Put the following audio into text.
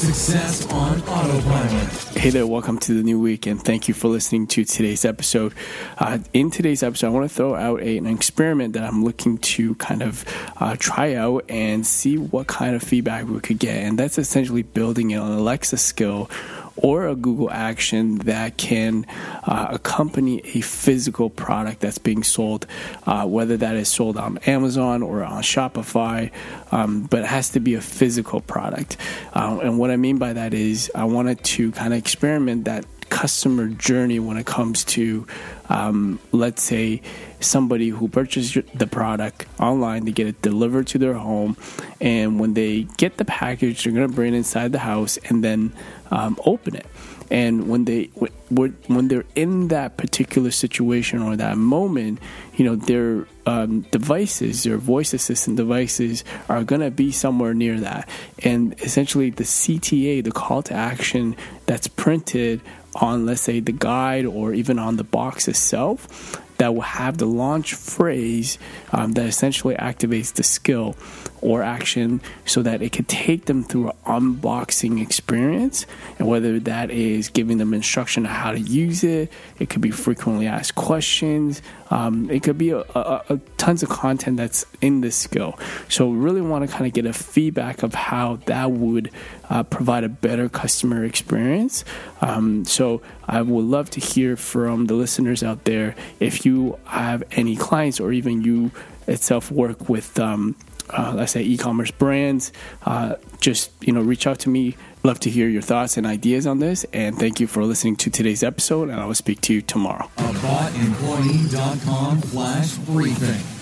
Success on Autopilot. Hey there, welcome to the new week, and thank you for listening to today's episode. Uh, in today's episode, I want to throw out a, an experiment that I'm looking to kind of uh, try out and see what kind of feedback we could get, and that's essentially building an Alexa skill or a Google action that can uh, accompany a physical product that's being sold, uh, whether that is sold on Amazon or on Shopify, um, but it has to be a physical product. Uh, and what I mean by that is I wanted to kind of experiment that customer journey when it comes to, um, let's say, somebody who purchased the product online, they get it delivered to their home, and when they get the package, they're going to bring it inside the house and then um, open it. And when they when they're in that particular situation or that moment, you know their um, devices, their voice assistant devices, are going to be somewhere near that. And essentially, the CTA, the call to action that's printed on, let's say, the guide or even on the box itself, that will have the launch phrase um, that essentially activates the skill or action so that it could take them through an unboxing experience. And whether that is giving them instruction on how to use it, it could be frequently asked questions, um, it could be a, a, a tons of content that's in this skill. So, we really want to kind of get a feedback of how that would uh, provide a better customer experience. Um, so, I would love to hear from the listeners out there if you have any clients or even you itself work with. Um, uh, let's say e-commerce brands uh, just you know reach out to me love to hear your thoughts and ideas on this and thank you for listening to today's episode and i will speak to you tomorrow. Aboutemployee.com slash briefing